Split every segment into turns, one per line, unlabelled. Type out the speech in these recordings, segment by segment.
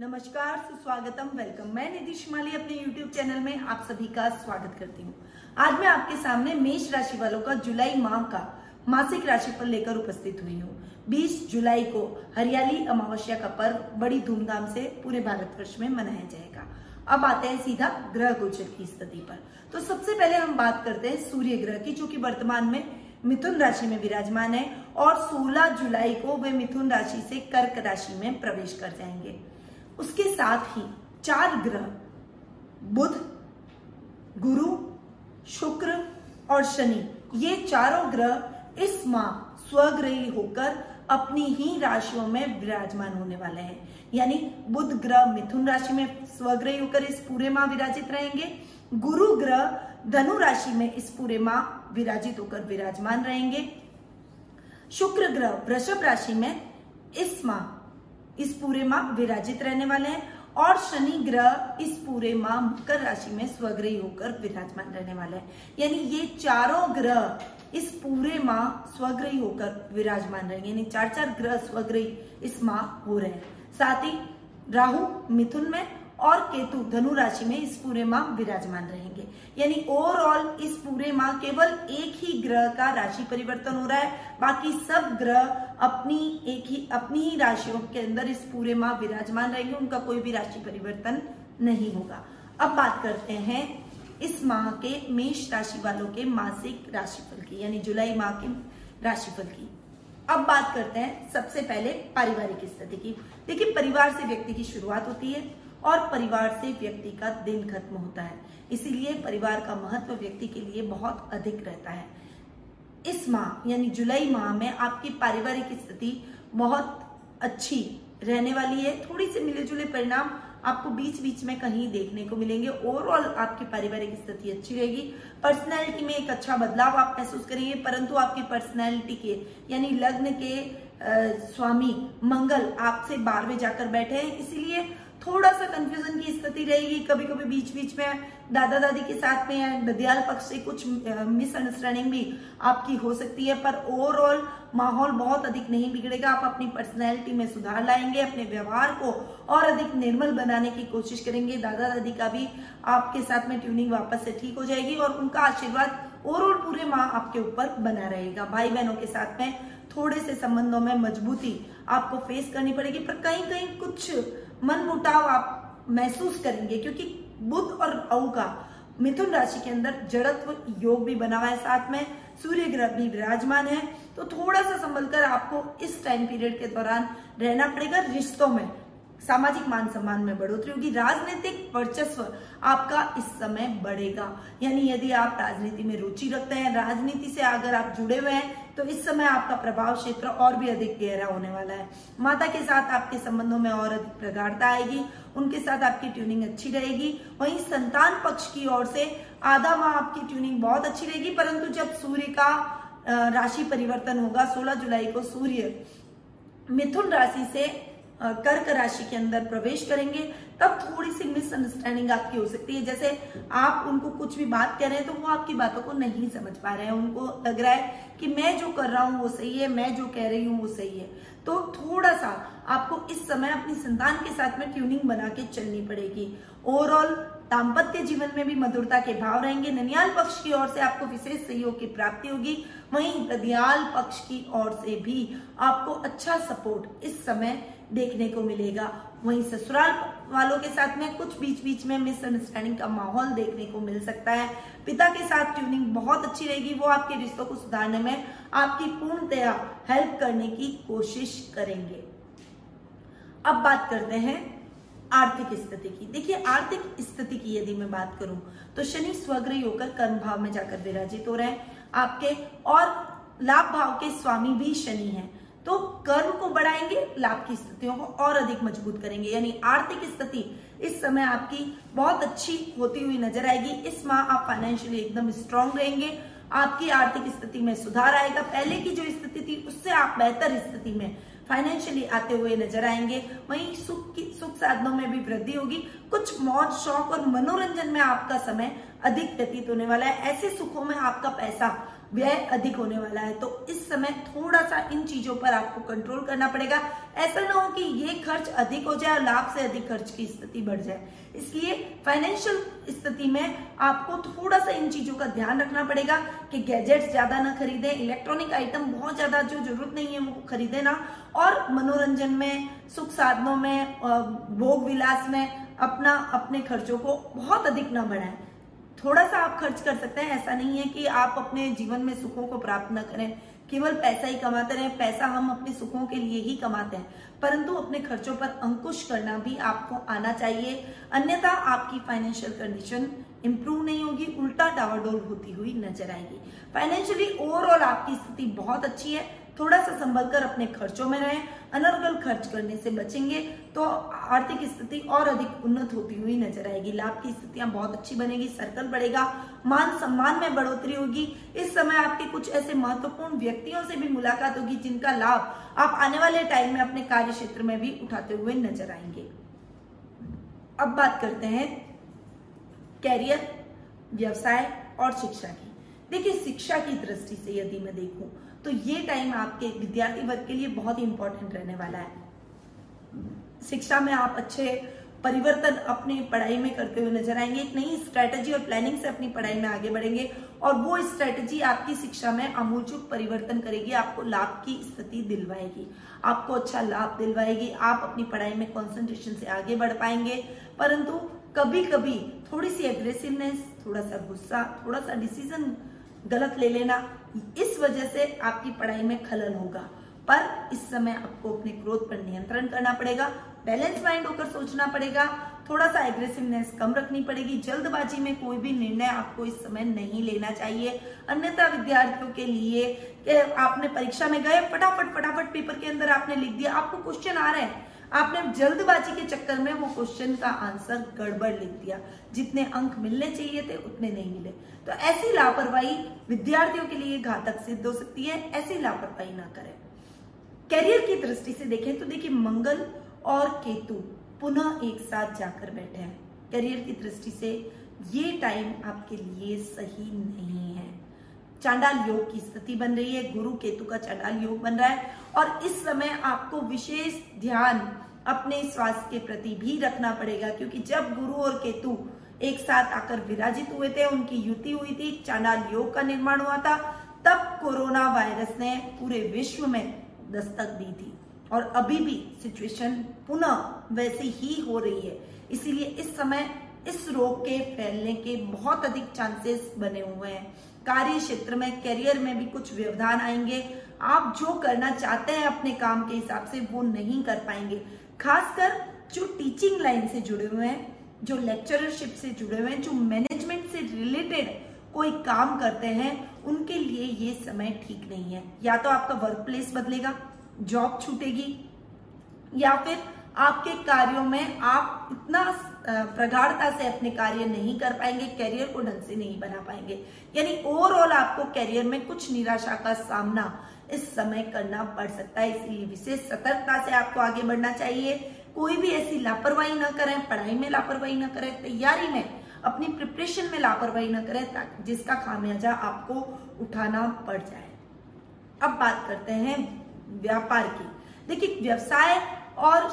नमस्कार, सुस्वागतम वेलकम मैं निधि शिमाली अपने YouTube चैनल में आप सभी का स्वागत करती हूँ। आज मैं आपके सामने मेष राशि वालों का जुलाई माह का मासिक राशि पर लेकर उपस्थित हुई हूँ। 20 जुलाई को हरियाली, अमावस्या का पर्व बड़ी धूमधाम से पूरे भारतवर्ष में मनाया जाएगा। अब आते हैं सीधा ग्रह गोचर की स्थिति पर। तो सबसे पहले हम बात करते हैं सूर्य ग्रह की, जो की वर्तमान में मिथुन राशि में विराजमान है और 16 जुलाई को वे मिथुन राशि से कर्क राशि में प्रवेश कर जाएँगे। उसके साथ ही चार ग्रह, बुध, गुरु, शुक्र और शनि, ये चारों ग्रह इस माह स्वग्रही होकर अपनी ही राशियों में विराजमान होने वाले हैं। यानी बुध ग्रह मिथुन राशि में स्वग्रही होकर इस पूरे माह विराजित रहेंगे, गुरु ग्रह धनु राशि में इस पूरे माह विराजित होकर विराजमान रहेंगे। शुक्र ग्रह वृषभ राशि में इस माह इस पूरे माह विराजित रहने वाले हैं और शनि ग्रह इस पूरे माह मकर राशि में स्वग्रही होकर विराजमान रहने वाले हैं। यानी ये चारों ग्रह इस पूरे माह स्वग्रही होकर विराजमान रहेंगे। यानी चार चार ग्रह स्वग्रही इस माह हो रहे हैं। साथ ही राहु मिथुन में और केतु धनु राशि में इस पूरे माह विराजमान रहेंगे। यानी ओवरऑल इस पूरे माह केवल एक ही ग्रह का राशि परिवर्तन हो रहा है। बाकी सब ग्रह अपनी, एक ही, अपनी ही राशियों के अंदर इस पूरे माह विराजमान रहेंगे। उनका कोई भी राशि परिवर्तन नहीं होगा। अब बात करते हैं इस माह के मेष राशि वालों के मासिक राशिफल की, यानी जुलाई माह के राशिफल की। अब बात करते हैं सबसे पहले पारिवारिक स्थिति की। देखिए, परिवार से व्यक्ति की शुरुआत होती है। और परिवार से व्यक्ति का दिन खत्म होता है। इसीलिए परिवार का महत्व व्यक्ति के लिए बहुत अधिक रहता है। इस माह यानी जुलाई माह में आपकी पारिवारिक स्थिति बहुत अच्छी रहने वाली है। थोड़ी सी मिले जुले परिणाम आपको बीच बीच में कहीं देखने को मिलेंगे। ओवरऑल आपकी पारिवारिक स्थिति अच्छी रहेगी। पर्सनैलिटी में एक अच्छा बदलाव आप महसूस करेंगे परंतु आपकी पर्सनैलिटी के यानी लग्न के आ, स्वामी मंगल आपसे बारहवें जाकर बैठे हैं। इसीलिए थोड़ा सा कंफ्यूजन की स्थिति रहेगी। कभी कभी बीच बीच में दादा दादी के साथ में ददियाल पक्ष से कुछ मिसअंडरस्टैंडिंग भी आपकी हो सकती है, पर ओवरऑल माहौल बहुत अधिक नहीं बिगड़ेगा। आप अपनी पर्सनैलिटी में सुधार लाएँगे, अपने व्यवहार को और अधिक निर्मल बनाने की कोशिश करेंगे। दादा दादी का भी आपके साथ में ट्यूनिंग वापस से ठीक हो जाएगी और उनका आशीर्वाद ओवरऑल पूरे माह आपके ऊपर बना रहेगा। भाई बहनों के साथ में थोड़े से संबंधों में मजबूती आपको फेस करनी पड़ेगी, पर कहीं कहीं कुछ मन मुटाव आप महसूस करेंगे, क्योंकि बुद्ध और राहु का मिथुन राशि के अंदर जड़त्व योग भी बना हुआ है साथ में, सूर्य ग्रह भी विराजमान है। तो थोड़ा सा संभल कर आपको इस टाइम पीरियड के दौरान रहना पड़ेगा रिश्तों में। सामाजिक मान सम्मान में बढ़ोतरी होगी। राजनीतिक वर्चस्व आपका इस समय बढ़ेगा। यानी यदि आप राजनीति में रुचि रखते हैं, राजनीति से अगर आप जुड़े हुए हैं तो इस समय आपका प्रभाव क्षेत्र और भी अधिक गहरा होने वाला है। माता के साथ आपके संबंधों में और अधिक प्रगाढ़ता आएगी, उनके साथ आपकी ट्यूनिंग अच्छी रहेगी। वहीं संतान पक्ष की ओर से आधा माह आपकी ट्यूनिंग बहुत अच्छी रहेगी, परंतु जब सूर्य का राशि परिवर्तन होगा 16 जुलाई को सूर्य मिथुन राशि से कर्क राशि के अंदर प्रवेश करेंगे, तब थोड़ी सी मिसअंडरस्टैंडिंग आपकी हो सकती है। जैसे आप उनको कुछ भी बात कह रहे हैं तो वो आपकी बातों को नहीं समझ पा रहे हैं। उनको लग रहा है कि मैं जो कर रहा हूँ, वो सही है, मैं जो कह रही हूँ, वो सही है। तो थोड़ा सा आपको इस समय अपनी संतान के साथ में ट्यूनिंग बना के चलनी पड़ेगी। ओवरऑल दाम्पत्य जीवन में भी मधुरता के भाव रहेंगे। ननियाल पक्ष की ओर से आपको विशेष सहयोग की प्राप्ति होगी। वहीं ददियाल पक्ष की ओर से भी आपको अच्छा सपोर्ट इस समय देखने को मिलेगा। वहीं ससुराल वालों के साथ में कुछ बीच बीच में मिसअंडरस्टैंडिंग का माहौल देखने को मिल सकता है। पिता के साथ ट्यूनिंग बहुत अच्छी रहेगी। वो आपके रिश्तों को सुधारने में आपकी पूर्णतया हेल्प करने की कोशिश करेंगे। अब बात करते हैं आर्थिक स्थिति की। देखिए, आर्थिक स्थिति की यदि मैं बात करूँ तो शनि स्वग्रही होकर कर्म भाव में जाकर विराजित हो रहे हैं। आपके और लाभ भाव के स्वामी भी शनि हैं। तो कर्म को बढ़ाएँगे, लाभ की स्थितियों को और अधिक मज़बूत करेंगे। यानी आर्थिक स्थिति इस समय आपकी बहुत अच्छी होती हुई नज़र आएगी। इस माह आप फाइनेंशियली एकदम स्ट्रांग रहेंगे। आपकी आर्थिक स्थिति में सुधार आएगा। पहले की जो स्थिति थी, उससे आप बेहतर स्थिति में फाइनेंशियली आते हुए नज़र आएँगे। वहीं सुख की, सुख साधनों में भी वृद्धि होगी। कुछ मौज, शौक और मनोरंजन में आपका समय अधिक व्यतीत होने वाला है। ऐसे सुखों में आपका पैसा व्यय अधिक होने वाला है। तो इस समय थोड़ा सा इन चीज़ों पर आपको कंट्रोल करना पड़ेगा। ऐसा ना हो कि ये खर्च अधिक हो जाए और लाभ से अधिक खर्च की स्थिति बढ़ जाए। इसलिए फाइनेंशियल स्थिति में आपको थोड़ा सा इन चीज़ों का ध्यान रखना पड़ेगा कि गैजेट्स ज़्यादा ना खरीदें इलेक्ट्रॉनिक आइटम बहुत ज़्यादा जो ज़रूरत नहीं है वो खरीदे ना। और मनोरंजन में, सुख साधनों में भोग विलास में अपना, अपने खर्चों को बहुत अधिक ना बढ़ाएँ। थोड़ा सा आप खर्च कर सकते हैं। ऐसा नहीं है कि आप अपने जीवन में सुखों को प्राप्त न करें। केवल पैसा ही कमाते रहे। पैसा हम अपने सुखों के लिए ही कमाते हैं। परंतु अपने खर्चों पर अंकुश करना भी आपको आना चाहिए। अन्यथा आपकी फाइनेंशियल कंडीशन इंप्रूव नहीं होगी, उल्टा डावाडोल होती हुई नज़र आएगी। फाइनेंशियली ओवरऑल आपकी स्थिति बहुत अच्छी है। थोड़ा सा संभल कर अपने खर्चों में रहें, अनर्गल खर्च करने से बचेंगे तो आर्थिक स्थिति और अधिक उन्नत होती हुई नज़र आएगी। लाभ की स्थितियाँ बहुत अच्छी बनेगी, सर्कल बढ़ेगा, मान सम्मान में बढ़ोतरी होगी। इस समय आपके कुछ ऐसे महत्वपूर्ण व्यक्तियों से भी मुलाकात होगी, जिनका लाभ आप आने वाले टाइम में अपने कार्य क्षेत्र में भी उठाते हुए नज़र आएँगे। अब बात करते हैं कैरियर, व्यवसाय और शिक्षा की। देखिए, शिक्षा की दृष्टि से यदि मैं देखूँ तो ये टाइम आपके विद्यार्थी वर्ग के लिए बहुत ही इंपॉर्टेंट रहने वाला है। शिक्षा में आप अच्छे परिवर्तन अपनी पढ़ाई में करते हुए नज़र आएँगे, एक नई स्ट्रेटजी और प्लानिंग से अपनी पढ़ाई में आगे बढ़ेंगे और वो स्ट्रेटजी आपकी शिक्षा में अमूलचूक परिवर्तन करेगी, आपको लाभ की स्थिति दिलवाएगी, आपको अच्छा लाभ दिलवाएगी, आप अपनी पढ़ाई में कॉन्सेंट्रेशन से आगे बढ़ पाएँगे। परंतु कभी कभी थोड़ी सी एग्रेसिवनेस थोड़ा सा गुस्सा, थोड़ा सा डिसीज़न गलत ले लेना, इस वजह से आपकी पढ़ाई में खलल होगा। पर इस समय आपको अपने क्रोध पर नियंत्रण करना पड़ेगा बैलेंस माइंड होकर सोचना पड़ेगा थोड़ा सा एग्रेसिवनेस कम रखनी पड़ेगी, जल्दबाजी में कोई भी निर्णय आपको इस समय नहीं लेना चाहिए। अन्यथा विद्यार्थियों के लिए कि आपने परीक्षा में गए, फटाफट फटाफट पेपर के अंदर आपने लिख दिया, आपको क्वेश्चन आ रहे हैं। आपने जल्दबाजी के चक्कर में वो क्वेश्चन का आंसर गड़बड़ लिख दिया। जितने अंक मिलने चाहिए थे, उतने नहीं मिले। तो ऐसी लापरवाही विद्यार्थियों के लिए घातक सिद्ध हो सकती है। ऐसी लापरवाही ना करें। करियर की दृष्टि से देखें तो देखिए, मंगल और केतु पुनः एक साथ जाकर बैठे हैं। करियर की दृष्टि से ये टाइम आपके लिए सही नहीं है। चांडाल योग की स्थिति बन रही है, गुरु केतु का चांडाल योग बन रहा है। और इस समय आपको विशेष ध्यान अपने स्वास्थ्य के प्रति भी रखना पड़ेगा, क्योंकि जब गुरु और केतु एक साथ आकर विराजित हुए थे, उनकी युति हुई थी, चांडाल योग का निर्माण हुआ था, तब कोरोना वायरस ने पूरे विश्व में दस्तक दी थी। और अभी भी सिचुएशन पुनः वैसी ही हो रही है। इसीलिए इस समय इस रोग के फैलने के बहुत अधिक चांसेस बने हुए हैं। कार्य क्षेत्र में करियर में भी कुछ व्यवधान आएँगे। आप जो करना चाहते हैं अपने काम के हिसाब से, वो नहीं कर पाएँगे। खासकर जो टीचिंग लाइन से जुड़े हुए हैं, जो लेक्चरशिप से जुड़े हुए हैं, जो मैनेजमेंट से रिलेटेड कोई काम करते हैं, उनके लिए ये समय ठीक नहीं है। या तो आपका वर्क प्लेस बदलेगा जॉब छूटेगी, या फिर आपके कार्यों में आप इतना प्रगाढ़ता से अपने कार्य नहीं कर पाएँगे कैरियर को ढंग से नहीं बना पाएँगे। यानी ओवरऑल आपको कैरियर में कुछ निराशा का सामना इस समय करना पड़ सकता है। इसलिए विशेष सतर्कता से आपको आगे बढ़ना चाहिए। कोई भी ऐसी लापरवाही ना करें, पढ़ाई में लापरवाही ना करें, तैयारी में, अपनी प्रिपरेशन में लापरवाही ना करें जिसका खामियाजा आपको उठाना पड़ जाए। अब बात करते हैं व्यापार की। देखिए, व्यवसाय और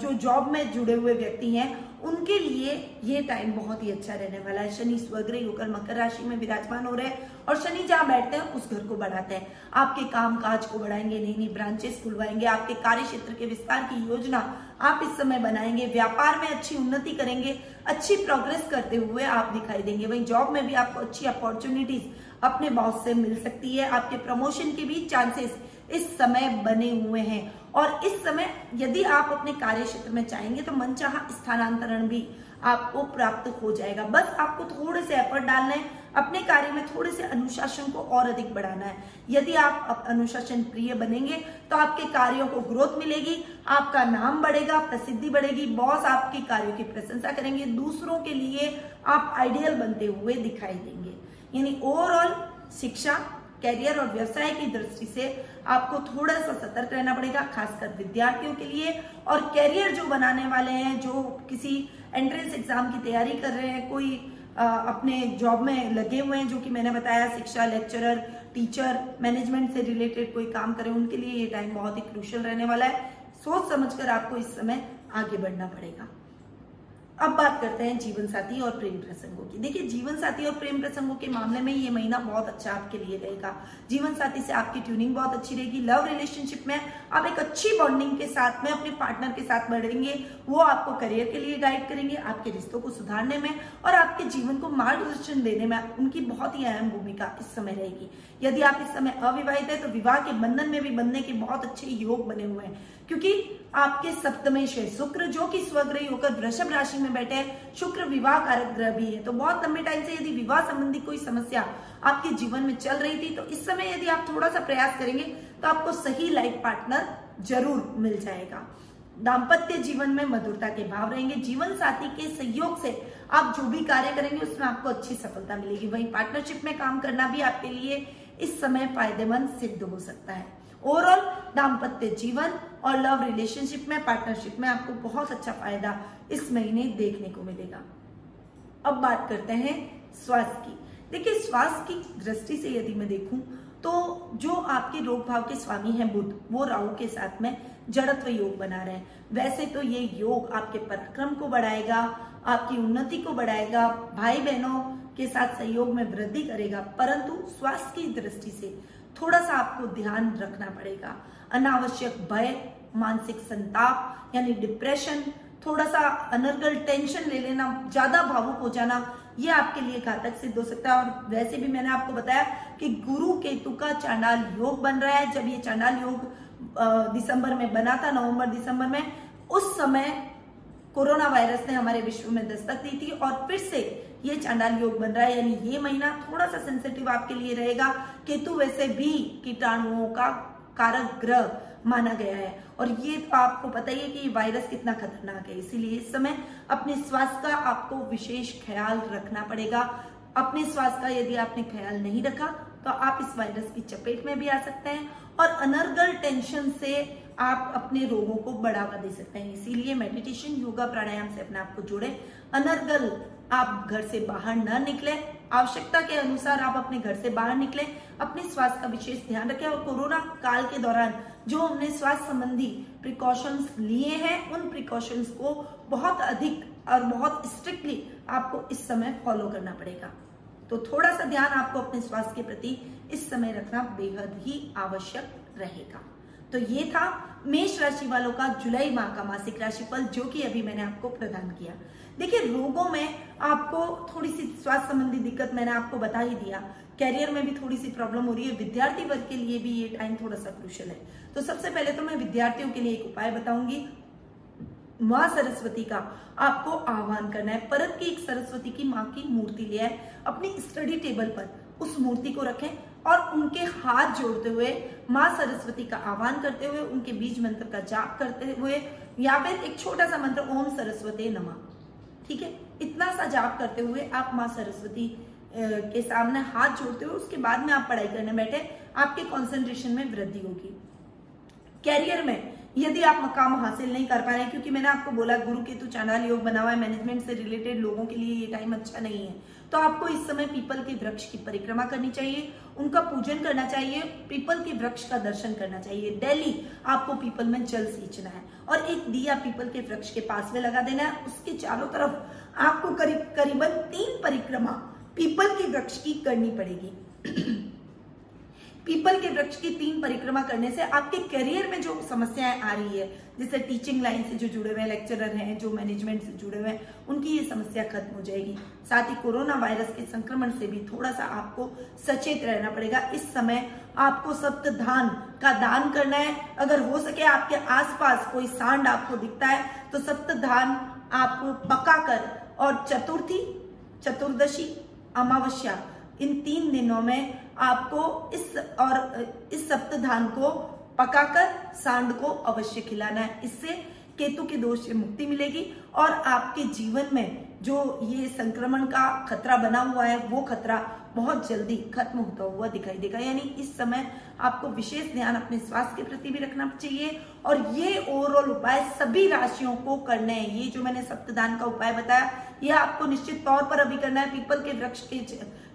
जो जॉब में जुड़े हुए व्यक्ति हैं उनके लिए ये टाइम बहुत ही अच्छा रहने वाला है। शनि स्वग्रह होकर मकर राशि में विराजमान हो रहे हैं और शनि जहाँ बैठते हैं, उस घर को बढ़ाते हैं। आपके काम काज को बढ़ाएँगे नई नई ब्रांचेस खुलवाएँगे, आपके कार्य क्षेत्र के विस्तार की योजना आप इस समय बनाएँगे, व्यापार में अच्छी उन्नति करेंगे, अच्छी प्रोग्रेस करते हुए आप दिखाई देंगे। वही जॉब में भी आपको अच्छी अपॉर्चुनिटीज़ अपने बॉस से मिल सकती है। आपके प्रमोशन के भी चांसेस इस समय बने हुए हैं। और इस समय यदि आप अपने कार्य क्षेत्र में चाहेंगे तो मनचाहा स्थानांतरण भी आपको प्राप्त हो जाएगा। बस आपको थोड़े से एफर्ट डालना है अपने कार्य में थोड़े से अनुशासन को और अधिक बढ़ाना है। यदि आप अनुशासन प्रिय बनेंगे तो आपके कार्यों को ग्रोथ मिलेगी, आपका नाम बढ़ेगा, प्रसिद्धि बढ़ेगी, बॉस आपके कार्यों की प्रशंसा करेंगे, दूसरों के लिए आप आइडियल बनते हुए दिखाई देंगे। यानी ओवरऑल शिक्षा कैरियर और व्यवसाय की दृष्टि से आपको थोड़ा सा सतर्क रहना पड़ेगा, खासकर विद्यार्थियों के लिए। और कैरियर जो बनाने वाले हैं, जो किसी एंट्रेंस एग्ज़ाम की तैयारी कर रहे हैं, कोई अपने जॉब में लगे हुए हैं, जो कि मैंने बताया, शिक्षा लेक्चरर टीचर मैनेजमेंट से रिलेटेड कोई काम करें, उनके लिए ये टाइम बहुत ही क्रूशल रहने वाला है। सोच समझकर आपको इस समय आगे बढ़ना पड़ेगा। अब बात करते हैं जीवन साथी और प्रेम प्रसंगों की। देखिए जीवन साथी और प्रेम प्रसंगों के मामले में ये महीना बहुत अच्छा आपके लिए रहेगा। जीवन साथी से आपकी ट्यूनिंग बहुत अच्छी रहेगी। लव रिलेशनशिप में आप एक अच्छी बॉन्डिंग के साथ में, अपने पार्टनर के साथ बढ़ेंगे। वो आपको करियर के लिए गाइड करेंगे, आपके रिश्तों को सुधारने में और आपके जीवन को मार्गदर्शन देने में उनकी बहुत ही अहम भूमिका इस समय रहेगी। यदि आप इस समय अविवाहित है तो विवाह के बंधन में भी बनने के बहुत अच्छे योग बने हुए हैं। क्योंकि आपके सप्तमेश है शुक्र, जो कि स्वग्रही होकर वृषभ राशि में बैठे हैं, शुक्र विवाह कारक ग्रह भी है। तो बहुत लंबे टाइम से यदि विवाह संबंधी कोई समस्या आपके जीवन में चल रही थी तो इस समय यदि आप थोड़ा सा प्रयास करेंगे तो आपको सही लाइफ पार्टनर ज़रूर मिल जाएगा। दाम्पत्य जीवन में मधुरता के भाव रहेंगे। जीवन साथी के सहयोग से आप जो भी कार्य करेंगे, उसमें आपको अच्छी सफलता मिलेगी। वही पार्टनरशिप में काम करना भी आपके लिए इस समय फ़ायदेमंद सिद्ध हो सकता है। ओवरऑल दाम्पत्य जीवन और लव रिलेशनशिप में पार्टनरशिप में आपको बहुत अच्छा फ़ायदा इस महीने देखने को मिलेगा। अब बात करते हैं स्वास्थ्य की। देखिए, स्वास्थ्य की दृष्टि से यदि मैं देखूँ तो जो आपके रोग भाव के स्वामी हैं बुद्ध वो राहु के साथ में जड़त्व योग बना रहे हैं। वैसे तो ये योग आपके पराक्रम को बढ़ाएगा, आपकी उन्नति को बढ़ाएगा भाई बहनों के साथ सहयोग में वृद्धि करेगा, परंतु स्वास्थ्य की दृष्टि से थोड़ा सा आपको ध्यान रखना पड़ेगा। अनावश्यक भय, मानसिक संताप, यानी डिप्रेशन थोड़ा सा अनर्गल टेंशन ले लेना, ज़्यादा भावुक हो जाना, ये आपके लिए घातक सिद्ध हो सकता है। और वैसे भी मैंने आपको बताया कि गुरु केतु का चांडाल योग बन रहा है। जब ये चांडाल योग दिसंबर में बना था, नवंबर, दिसंबर में, उस समय कोरोना वायरस ने हमारे विश्व में दस्तक दी थी और फिर से ये चांडाल योग बन रहा है, यानी ये महीना थोड़ा सा सेंसिटिव आपके लिए रहेगा। केतु वैसे भी कीटाणुओं का कारक ग्रह माना गया है। और ये तो आपको पता ही है कि वायरस कितना खतरनाक है। इसीलिए इस समय अपने स्वास्थ्य का आपको विशेष ख्याल रखना पड़ेगा। अपने स्वास्थ्य का यदि आपने ख्याल नहीं रखा तो आप इस वायरस की चपेट में भी आ सकते हैं और अनर्गल टेंशन से आप अपने रोगों को बढ़ावा दे सकते हैं। इसीलिए मेडिटेशन योगा प्राणायाम से अपने आप को जोड़े। अनर्गल आप घर से बाहर न निकले। आवश्यकता के अनुसार आप अपने घर से बाहर निकले। अपने स्वास्थ्य का विशेष ध्यान रखें और कोरोना काल के दौरान जो हमने स्वास्थ्य संबंधी प्रिकॉशंस लिए हैं, उन प्रिकॉशंस को बहुत अधिक और बहुत स्ट्रिक्टली आपको इस समय फॉलो करना पड़ेगा। तो थोड़ा सा ध्यान आपको अपने स्वास्थ्य के प्रति इस समय रखना बेहद ही आवश्यक रहेगा। तो ये था मेष राशि वालों का जुलाई माह का मासिक राशिफल, जो कि अभी मैंने आपको प्रदान किया। देखिए, रोगों में आपको थोड़ी सी स्वास्थ्य संबंधी दिक्कत मैंने आपको बता ही दिया। कैरियर में भी थोड़ी सी प्रॉब्लम हो रही है। विद्यार्थी वर्ग के लिए भी ये टाइम थोड़ा सा क्रुशल है। तो सबसे पहले तो मैं विद्यार्थियों के लिए एक उपाय बताऊँगी। माँ सरस्वती का आपको आह्वान करना है। परत की एक सरस्वती की माँ की मूर्ति लिया है अपनी स्टडी टेबल पर उस मूर्ति को रखें और उनके हाथ जोड़ते हुए माँ सरस्वती का आह्वान करते हुए, उनके बीज मंत्र का जाप करते हुए, या फिर एक छोटा सा मंत्र, ओम सरस्वती नमा। ठीक है? इतना सा जाप करते हुए आप माँ सरस्वती के सामने हाथ जोड़ते हुए, उसके बाद में आप पढ़ाई करने बैठे, आपके कॉन्सेंट्रेशन में वृद्धि होगी। कैरियर में यदि आप मकाम हासिल नहीं कर पा रहे क्योंकि मैंने आपको बोला, गुरु केतु चांडाल योग बना हुआ है मैनेजमेंट से रिलेटेड लोगों के लिए ये टाइम अच्छा नहीं है। तो आपको इस समय पीपल के वृक्ष की परिक्रमा करनी चाहिए, उनका पूजन करना चाहिए, पीपल के वृक्ष का दर्शन करना चाहिए। डेली आपको पीपल में जल सींचना है और एक दिया पीपल के वृक्ष के पास में लगा देना है। उसके चारों तरफ़ आपको करीब करीबन तीन परिक्रमा पीपल के वृक्ष की करनी पड़ेगी। पीपल के वृक्ष की तीन परिक्रमा करने से आपके करियर में जो समस्याएँ आ रही है, जैसे टीचिंग लाइन से जो जुड़े हुए लेक्चरर हैं, जो मैनेजमेंट से जुड़े हुए हैं, उनकी ये समस्या खत्म हो जाएगी। साथ ही कोरोना वायरस के संक्रमण से भी थोड़ा सा आपको सचेत रहना पड़ेगा। इस समय आपको सप्त धान का दान करना है। अगर हो सके आपके आसपास कोई सांड आपको दिखता है तो सप्त धान आपको पकाकर और चतुर्थी, चतुर्दशी, अमावस्या इन तीन दिनों में आपको इस और इस सप्त धान को पकाकर सांड को अवश्य खिलाना है। इससे केतु के दोष से मुक्ति मिलेगी और आपके जीवन में जो ये संक्रमण का खतरा बना हुआ है, वो खतरा बहुत जल्दी खत्म होता हुआ दिखाई देगा। यानी इस समय आपको विशेष ध्यान अपने स्वास्थ्य के प्रति भी रखना चाहिए। और ये ओवरऑल उपाय सभी राशियों को करने हैं। ये जो मैंने सप्तदान का उपाय बताया ये आपको निश्चित तौर पर अभी करना है। पीपल के वृक्ष के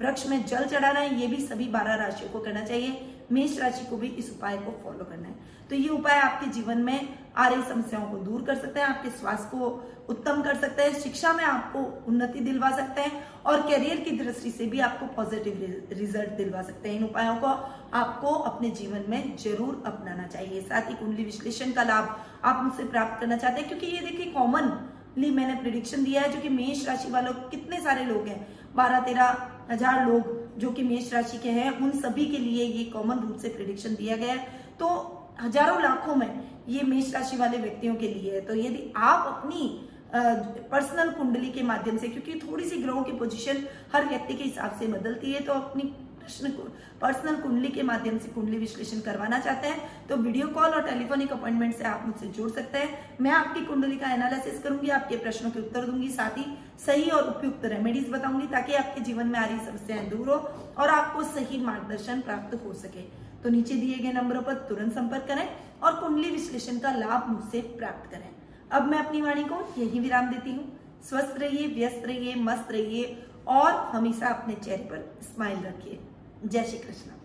वृक्ष में जल चढ़ाना है, ये भी सभी बारह राशियों को करना चाहिए। मेष राशि को भी इस उपाय को फॉलो करना है। तो ये उपाय आपके जीवन में आ रही समस्याओं को दूर कर सकते हैं, आपके स्वास्थ्य को उत्तम कर सकते हैं, शिक्षा में आपको उन्नति दिलवा सकते हैं और करियर की दृष्टि से भी आपको पॉजिटिव रिज़ल्ट दिलवा सकते हैं। इन उपायों को आपको अपने जीवन में ज़रूर अपनाना चाहिए। साथ ही कुंडली विश्लेषण का लाभ आप मुझसे प्राप्त करना चाहते हैं, क्योंकि ये देखिए कॉमनली मैंने प्रिडिक्शन दिया है, जो कि मेष राशि वालों, कितने सारे लोग हैं? बारह, तेरह हज़ार लोग जो कि मेष राशि के हैं, उन सभी के लिए ये कॉमन रूप से प्रिडिक्शन दिया गया है। तो हज़ारों लाखों में ये मेष राशि वाले व्यक्तियों के लिए है। तो यदि आप अपनी पर्सनल कुंडली के माध्यम से, क्योंकि थोड़ी सी ग्रहों की पोजीशन हर व्यक्ति के हिसाब से बदलती है तो अपनी प्रश्न को पर्सनल कुंडली के माध्यम से कुंडली विश्लेषण करवाना चाहते हैं। तो वीडियो कॉल और टेलीफोनिक अपॉइंटमेंट से आप मुझसे जुड़ सकते हैं। मैं आपकी कुंडली का एनालिसिस करूँगी, आपके प्रश्नों के उत्तर दूँगी, साथ ही सही और उपयुक्त रेमेडीज बताऊँगी, ताकि आपके जीवन में आ रही समस्याएँ दूर हो और आपको सही मार्गदर्शन प्राप्त हो सके। तो नीचे दिए गए नंबरों पर तुरंत संपर्क करें और कुंडली विश्लेषण का लाभ मुझसे प्राप्त करें। अब मैं अपनी वाणी को यही विराम देती हूँ। स्वस्थ रहिए, व्यस्त रहिए, मस्त रहिए और हमेशा अपने चेहरे पर स्माइल रखिए। जय श्री कृष्ण।